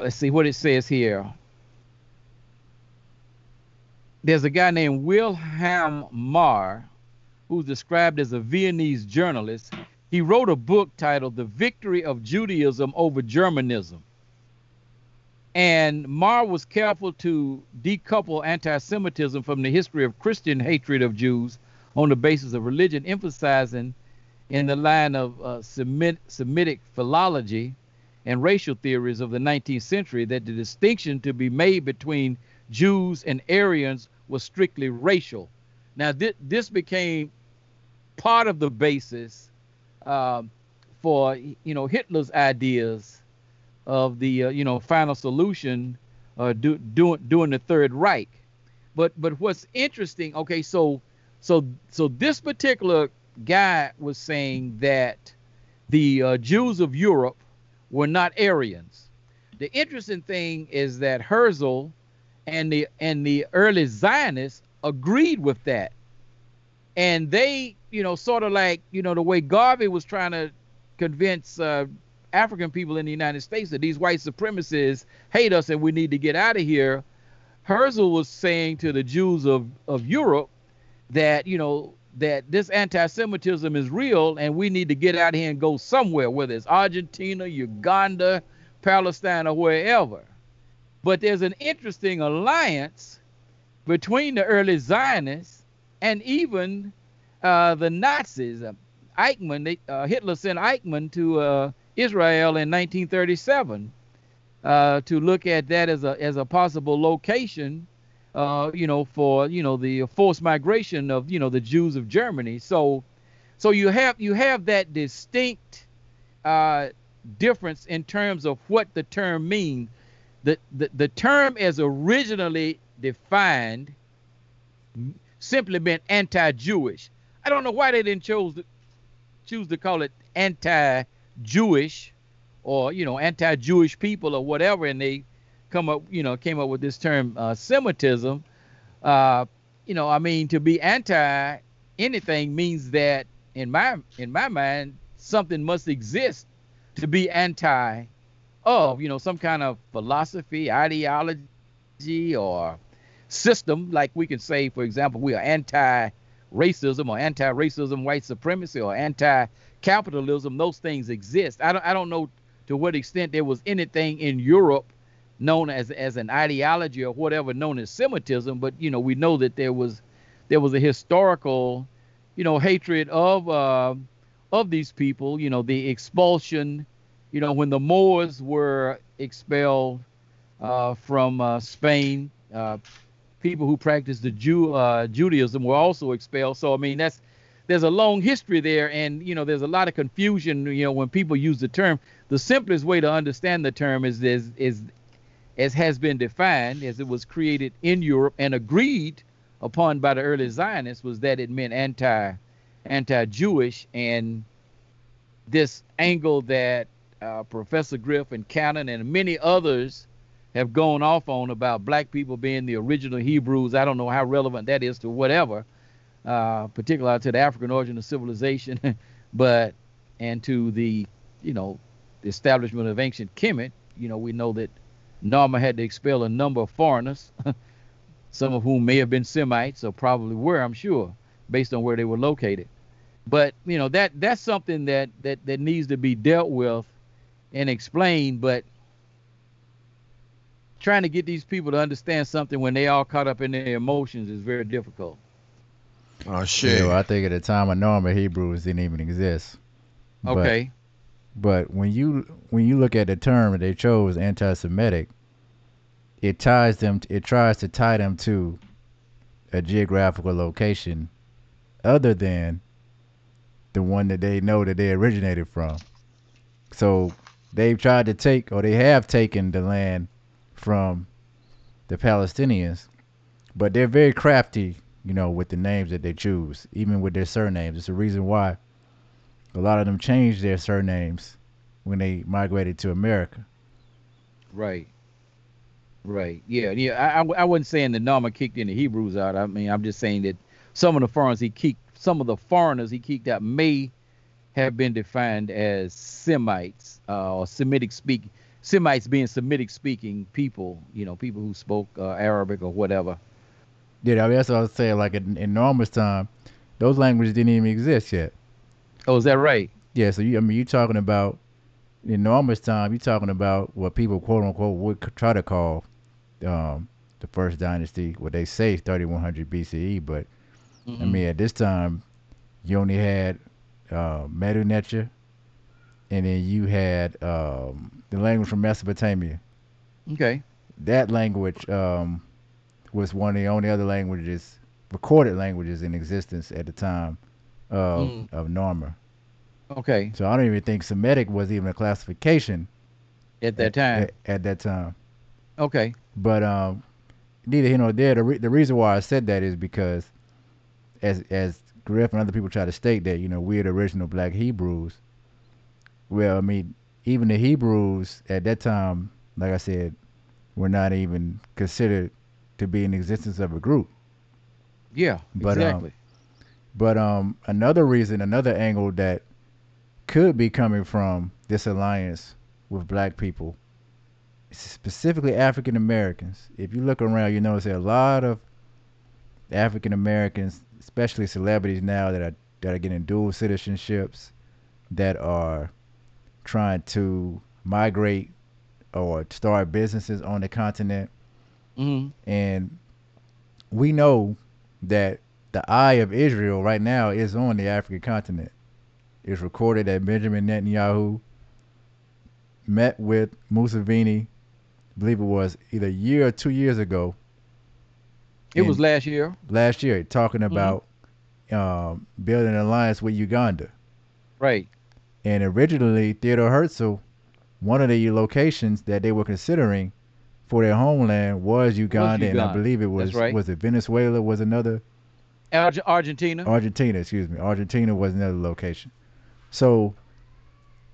let's see what it says here. There's a guy named Wilhelm Marr, who's described as a Viennese journalist. He wrote a book titled "The Victory of Judaism Over Germanism." And Marr was careful to decouple anti Semitism from the history of Christian hatred of Jews on the basis of religion, emphasizing in the line of uh, Semit- Semitic philology and racial theories of the 19th century that the distinction to be made between Jews and Aryans was strictly racial. Now, th- this became part of the basis um, for you know Hitler's ideas of the uh, you know final solution uh, do, doing doing the Third Reich. But but what's interesting? Okay, so so so this particular guy was saying that the uh, Jews of Europe were not Aryans. The interesting thing is that Herzl and the and the early Zionists agreed with that, and they you know sort of like you know the way Garvey was trying to convince uh, African people in the United States that these white supremacists hate us and we need to get out of here. Herzl was saying to the Jews of, of Europe that you know that this anti-Semitism is real and we need to get out here and go somewhere, whether it's Argentina, Uganda, Palestine, or wherever. But there's an interesting alliance between the early Zionists and even uh, the Nazis. Uh, Eichmann, they, uh, Hitler sent Eichmann to uh, Israel in 1937 uh, to look at that as a as a possible location uh, you know, for you know the forced migration of you know the Jews of Germany. So, so you have you have that distinct uh, difference in terms of what the term means. The, the the term as originally defined simply meant anti-Jewish. I don't know why they didn't choose to, choose to call it anti-Jewish or you know anti-Jewish people or whatever, and they come up you know came up with this term uh, Semitism. Uh, you know, I mean, to be anti anything means that in my in my mind something must exist to be anti of you know some kind of philosophy ideology or system like we can say for example we are anti racism or anti-racism white supremacy or anti-capitalism. Those things exist. I don't i don't know to what extent there was anything in europe known as as an ideology or whatever known as semitism but you know we know that there was there was a historical you know hatred of uh, of these people you know the expulsion you know when the moors were expelled uh, from uh, spain uh, people who practiced the Jew uh, Judaism were also expelled. So I mean that's there's a long history there, and you know there's a lot of confusion. You know when people use the term, the simplest way to understand the term is is is as has been defined as it was created in Europe and agreed upon by the early Zionists was that it meant anti anti-Jewish and this angle that uh, Professor Griff and Cannon and many others have gone off on about black people being the original Hebrews. I don't know how relevant that is to whatever, uh, particularly to the African origin of civilization, but and to the you know the establishment of ancient Kemet. You know we know that Narmer had to expel a number of foreigners, some of whom may have been Semites or probably were, I'm sure, based on where they were located. But you know that that's something that that that needs to be dealt with and explain, But trying to get these people to understand something when they all caught up in their emotions is very difficult. Oh shit! Yeah, well, I think at the time of Narmer Hebrews didn't even exist. Okay. But, but when you when you look at the term that they chose, anti-Semitic, it ties them. It tries to tie them to a geographical location other than the one that they know that they originated from. So they've tried to take, or they have taken the land from the Palestinians, but they're very crafty, you know, with the names that they choose, even with their surnames. It's a reason why a lot of them changed their surnames when they migrated to America. Right. Right. Yeah. Yeah. I, I wasn't saying that Narmer kicked any Hebrews out. I mean, I'm just saying that some of the foreigners he kicked, some of the foreigners he kicked out may have been defined as Semites uh, or Semitic speaking Semites being Semitic speaking people, you know, people who spoke uh, Arabic or whatever. Yeah, I mean, that's what I was saying. Like in, in Narmer's time, those languages didn't even exist yet. Oh, is that right? Yeah. So you, I mean, you're talking about in Narmer's time, you're talking about what people quote unquote would try to call um, the first dynasty. What they say 3100 BCE, but mm-hmm. I mean, at this time, you only had uh, Medu Neter, and then you had um, the language from Mesopotamia. Okay. That language um, was one of the only other languages, recorded languages in existence at the time of mm. of Narmer. Okay. So I don't even think Semitic was even a classification at that time. At, at that time. Okay. But um, neither here nor there. The, re- the reason why I said that is because, as as Griff and other people try to state that you know we're the original Black Hebrews well, I mean, even the Hebrews at that time, like I said, were not even considered to be in existence of a group. Yeah, but, um, exactly. Um, but um, another reason, another angle that could be coming from this alliance with black people, specifically African Americans. If you look around, you notice there are a lot of African Americans, especially celebrities now that are that are getting dual citizenships, that are trying to migrate or start businesses on the continent. Mm-hmm. And we know that the eye of Israel right now is on the African continent. It's recorded that Benjamin Netanyahu met with Museveni, I believe it was either a year or two years ago. It was last year. Last year, talking mm-hmm. about mm-hmm. um, building an alliance with Uganda. Right. And originally, Theodore Herzl, one of the locations that they were considering for their homeland was Uganda, was Uganda. and I believe it was right. was it Venezuela was another Argentina. Argentina, excuse me. Argentina was another location. So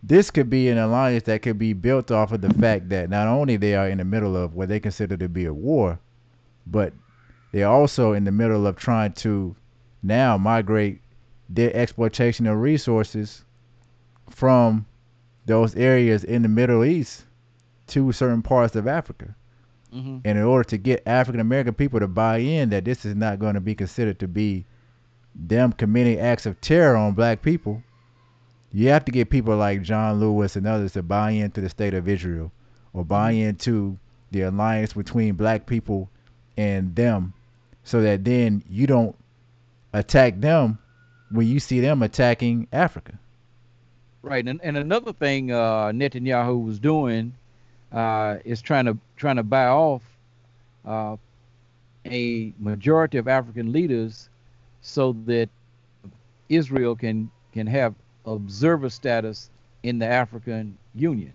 this could be an alliance that could be built off of the fact that not only they are in the middle of what they consider to be a war, but they're also in the middle of trying to now migrate their exploitation of resources from those areas in the Middle East to certain parts of Africa. Mm-hmm. And in order to get African American people to buy in that this is not going to be considered to be them committing acts of terror on black people, you have to get people like John Lewis and others to buy into the state of Israel or buy mm-hmm. into the alliance between black people and them so that then you don't attack them when you see them attacking Africa. Right, and, and another thing uh, Netanyahu was doing uh, is trying to trying to buy off uh, a majority of African leaders so that Israel can can have observer status in the African Union.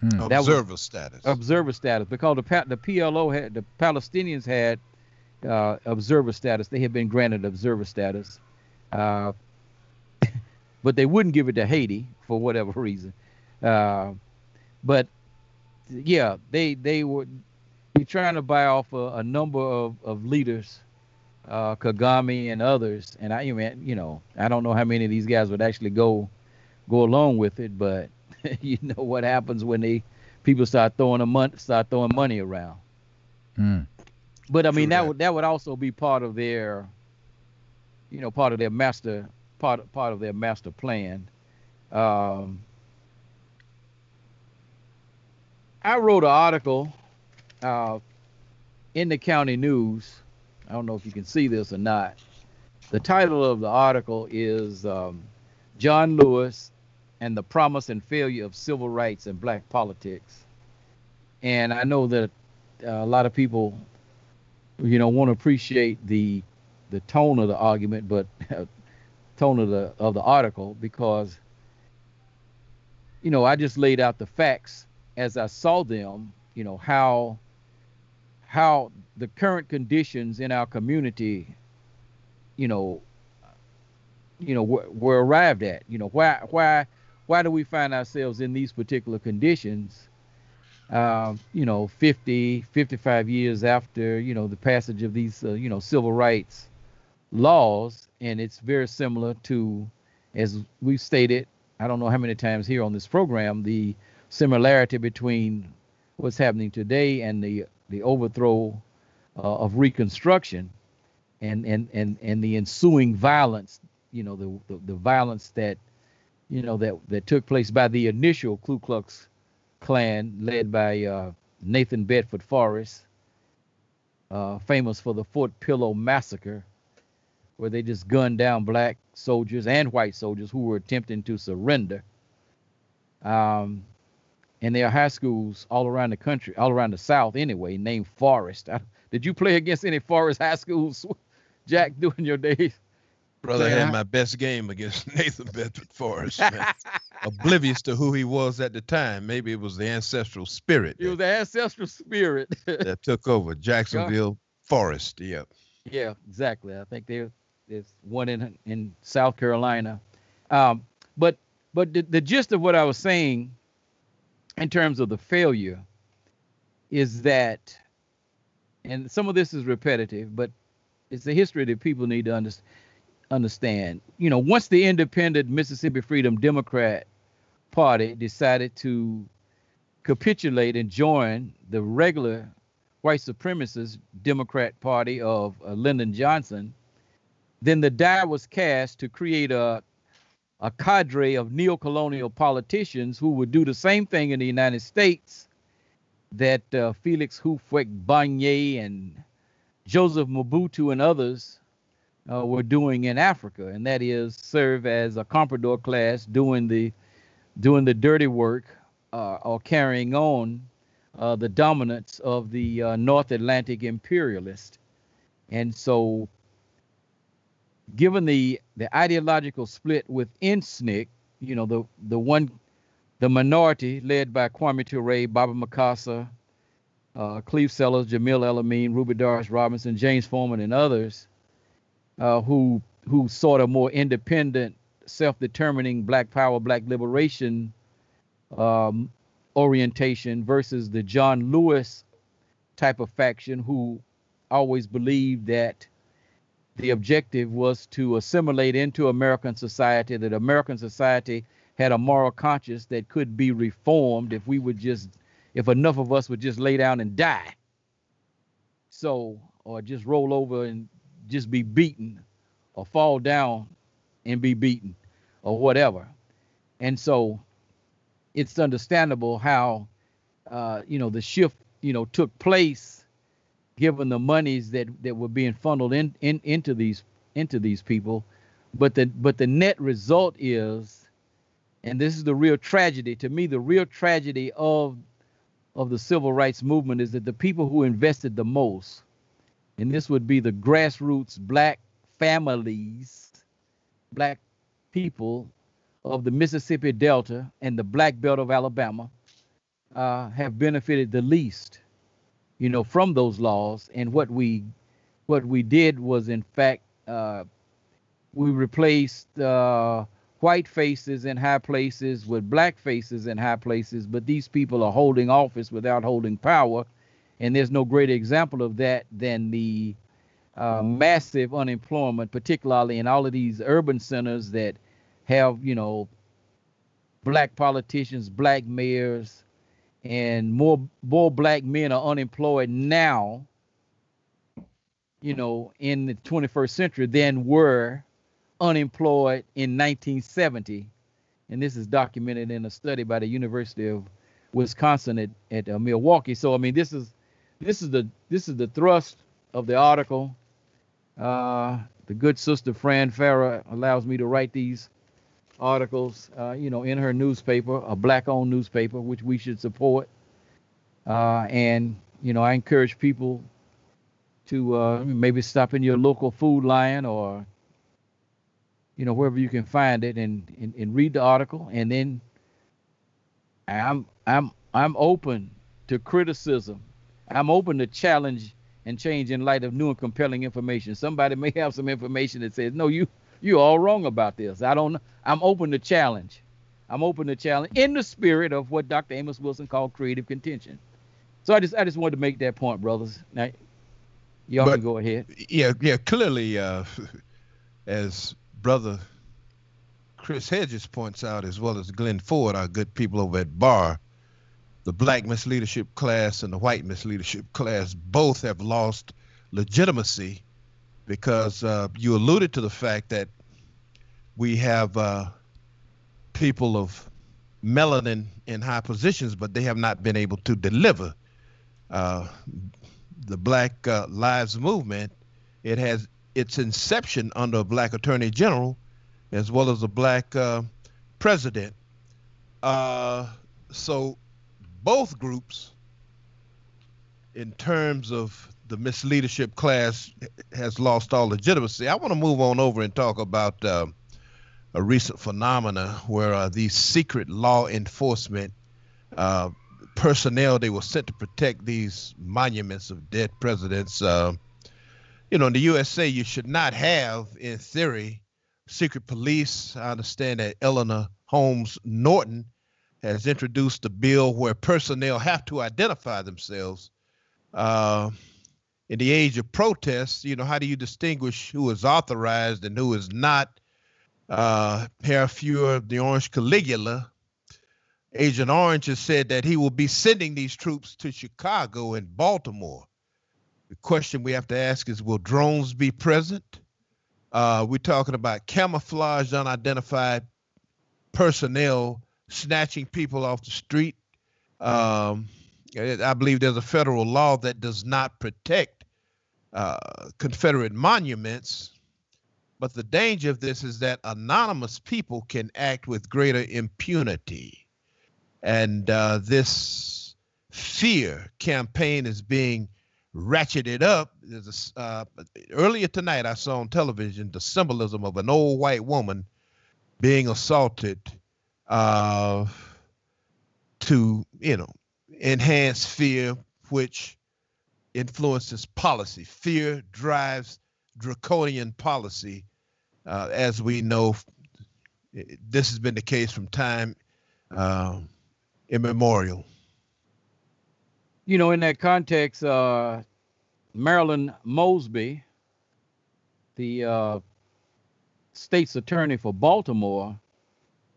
Hmm. Observer was, status. Observer status, because the the PLO had the Palestinians had uh, observer status. They had been granted observer status, uh, but they wouldn't give it to Haiti for whatever reason. Uh, but yeah, they they were be trying to buy off a, a number of, of leaders, uh, Kagame and others. And I you know, I don't know how many of these guys would actually go go along with it, but you know what happens when they people start throwing a mon- start throwing money around. Mm. But I mean that, that would that would also be part of their, you know, part of their master part part of their master plan. Um, I wrote an article uh, in the county news. I don't know if you can see this or not. The title of the article is um, John Lewis and the Promise and Failure of Civil Rights and Black Politics. And I know that uh, a lot of people, you know, want to appreciate the the tone of the argument, but tone of the of the article because, you know, I just laid out the facts as I saw them, you know, how how the current conditions in our community, you know, you know, were, were arrived at. You know, why why why do we find ourselves in these particular conditions? Um, you know, 50, 55 years after, you know, the passage of these, uh, you know, civil rights laws, and it's very similar to, as we've stated, I don't know how many times here on this program, the similarity between what's happening today and the the overthrow uh, of Reconstruction, and and and and the ensuing violence. You know, the, the the violence that you know that that took place by the initial Ku Klux Klan, led by uh, Nathan Bedford Forrest, uh, famous for the Fort Pillow massacre, where they just gunned down black soldiers and white soldiers who were attempting to surrender. Um, and there are high schools all around the country, all around the South anyway, named Forrest. did you play against any Forrest high schools, Jack, during your days? Brother, I had my best game against Nathan Bedford Forrest. Oblivious to who he was at the time. Maybe it was the ancestral spirit. It was the ancestral spirit that took over Jacksonville Forrest. Yep. Yeah, exactly. I think there, there's one in in South Carolina. Um, but but the, the gist of what I was saying in terms of the failure is that, and some of this is repetitive, but it's a history that people need to under, understand. You know, once the independent Mississippi Freedom Democrat Party decided to capitulate and join the regular white supremacist Democrat Party of uh, Lyndon Johnson, then the die was cast to create a a cadre of neo-colonial politicians who would do the same thing in the United States that uh, Felix Houphouët-Boigny and Joseph Mobutu and others uh, were doing in Africa, and that is serve as a comprador class doing the doing the dirty work uh, or carrying on uh, the dominance of the uh, North Atlantic imperialist. And so given the the ideological split within SNCC, you know, the the one the minority led by Kwame Ture, Baba Mukasa, uh, Cleve Sellers, Jamil El-Amin, Ruby Doris Robinson, James Forman, and others, uh, who who sort of more independent, self-determining Black Power, Black Liberation um, orientation versus the John Lewis type of faction who always believed that the objective was to assimilate into American society, that American society had a moral conscience that could be reformed if we would just, if enough of us would just lay down and die. So, or just roll over and just be beaten, or fall down and be beaten, or whatever. And so, it's understandable how, uh, you know, the shift, you know, took place given the monies that that were being funneled in, in into these into these people but the but the net result is and this is the real tragedy to me the real tragedy of of the civil rights movement is that the people who invested the most and this would be the grassroots black families black people of the Mississippi Delta and the Black Belt of Alabama uh, have benefited the least you know, from those laws. And what we what we did was, in fact, uh, we replaced uh, white faces in high places with black faces in high places. But these people are holding office without holding power, and there's no greater example of that than the uh, massive unemployment, particularly in all of these urban centers that have, you know, black politicians, black mayors, and more more black men are unemployed now you know in the 21st century than were unemployed in 1970 and this is documented in a study by the university of wisconsin at, at uh, milwaukee. So i mean this is this is the this is the thrust of the article uh, the good sister fran farah allows me to write these articles, uh, you know, in her newspaper, a black-owned newspaper, which we should support. Uh, and you know, I encourage people to uh, maybe stop in your local Food Lion or you know wherever you can find it and, and, and read the article. And then I'm I'm I'm open to criticism. I'm open to challenge and change in light of new and compelling information. Somebody may have some information that says, no, you you're all wrong about this. I don't I'm open to challenge. I'm open to challenge in the spirit of what Dr. Amos Wilson called creative contention. So I just I just wanted to make that point, brothers. Now, y'all but, can go ahead. Yeah, yeah. Clearly, uh, as brother Chris Hedges points out, as well as Glenn Ford, our good people over at Bar, the black misleadership class and the white misleadership class both have lost legitimacy because uh, you alluded to the fact that we have uh, people of melanin in high positions, but they have not been able to deliver. Uh, the Black uh, Lives Movement, it has its inception under a black attorney general, as well as a black uh, president. Uh, so both groups, in terms of the misleadership class has lost all legitimacy. I want to move on over and talk about uh, a recent phenomena where uh, these secret law enforcement uh, personnel they were sent to protect these monuments of dead presidents. Uh, you know, in the USA, you should not have, in theory, secret police. I understand that Eleanor Holmes Norton has introduced a bill where personnel have to identify themselves. Uh, in the age of protests, you know, how do you distinguish who is authorized and who is not? Uh, of the Orange Caligula, Agent Orange has said that he will be sending these troops to Chicago and Baltimore. The question we have to ask is will drones be present? Uh, we're talking about camouflaged, unidentified personnel snatching people off the street. Um, I believe there's a federal law that does not protect uh, Confederate monuments. But the danger of this is that anonymous people can act with greater impunity. And uh, this fear campaign is being ratcheted up. A, uh, earlier tonight, I saw on television the symbolism of an old white woman being assaulted uh, to, you know, enhance fear, which influences policy. Fear drives draconian policy, uh, as we know. This has been the case from time uh, immemorial. You know, in that context, uh, Marilyn Mosby, the uh, state's attorney for Baltimore,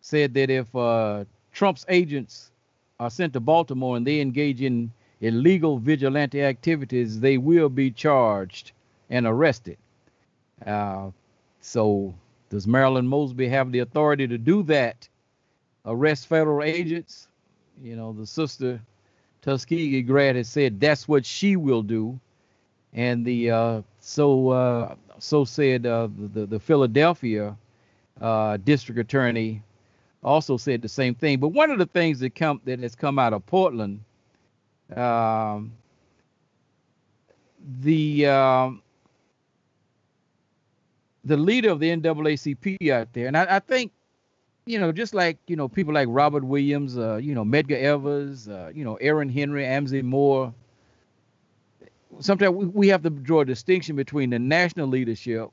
said that if uh, Trump's agents are sent to Baltimore and they engage in illegal vigilante activities, they will be charged and arrested. Uh, so, does Marilyn Mosby have the authority to do that? Arrest federal agents? You know, the sister Tuskegee grad has said that's what she will do, and the uh, so uh, so said uh, the the Philadelphia uh, district attorney also said the same thing. But one of the things that come that has come out of Portland, um, the um, the leader of the NAACP out there, and I, I, think, you know, just like you know people like Robert Williams, uh, you know Medgar Evers, uh, you know Aaron Henry, Amzie Moore. Sometimes we, we have to draw a distinction between the national leadership,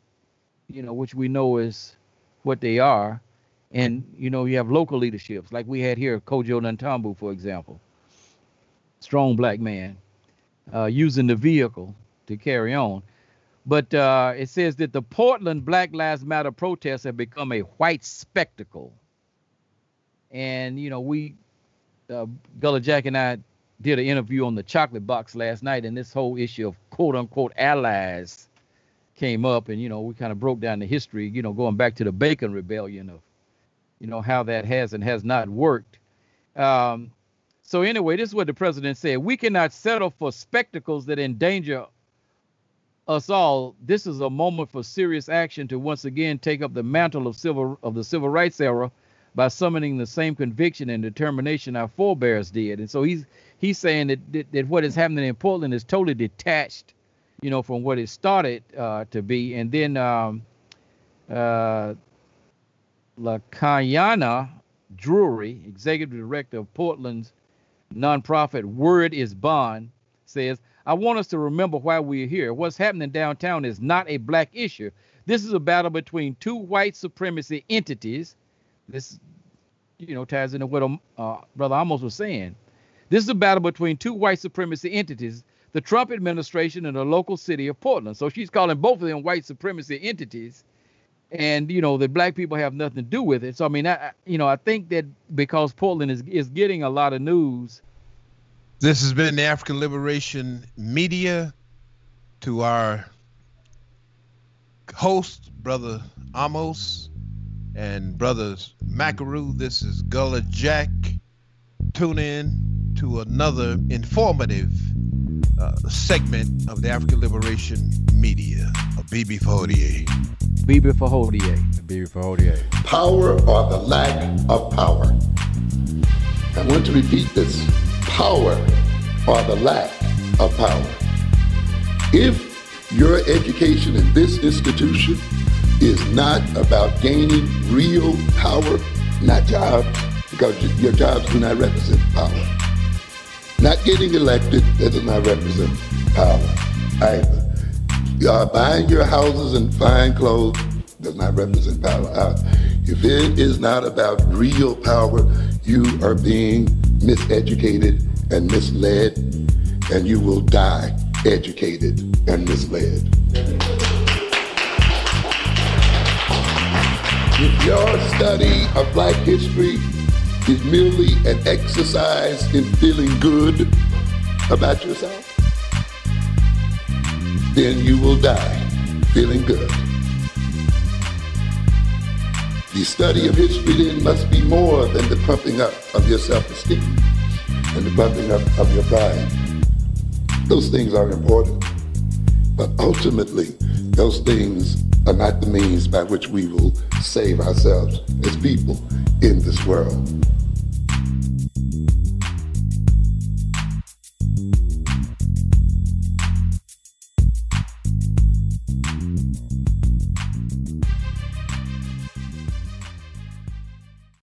you know, which we know is what they are, and you know you have local leaderships like we had here Kojo Nantambu, for example, strong black man, uh, using the vehicle to carry on. But uh, it says that the Portland Black Lives Matter protests have become a white spectacle, and you know we, uh, Gullah Jack and I did an interview on the Chocolate Box last night, and this whole issue of quote unquote allies came up, and you know we kind of broke down the history, you know, going back to the Bacon Rebellion of you know how that has and has not worked. Um, so anyway, this is what the president said: We cannot settle for spectacles that endanger us all. This is a moment for serious action to once again take up the mantle of civil of the civil rights era by summoning the same conviction and determination our forebears did. And so he's he's saying that that, that what is happening in Portland is totally detached, you know, from what it started uh, to be. And then um, uh, Lakayana Drury, executive director of Portland's nonprofit Word is Bond, says, I want us to remember why we're here. What's happening downtown is not a black issue. This is a battle between two white supremacy entities. This, you know, ties into what um, uh, Brother Amos was saying. This is a battle between two white supremacy entities, the Trump administration and the local city of Portland. So she's calling both of them white supremacy entities and you know the black people have nothing to do with it. So I mean, I, you know, I think that because Portland is is getting a lot of news. This has been the African Liberation Media. To our host, brother Amos, and brothers Macaru, this is Gullah Jack. Tune in to another informative uh, segment of the African Liberation Media of BB Fahodier. BB Fahodier. BB Fahodier. Power or the lack of power. I want to repeat this. Power or the lack of power. If your education in this institution is not about gaining real power, not jobs, because your jobs do not represent power not getting elected, that does not represent power either. Uh, buying your houses and fine clothes does not represent power. Uh, if it is not about real power, you are being miseducated and misled, and you will die educated and misled. If your study of black history is merely an exercise in feeling good about yourself, then you will die feeling good. The study of history then must be more than the pumping up of your self-esteem and the pumping up of your pride. Those things are important, but ultimately, those things are not the means by which we will save ourselves as people in this world.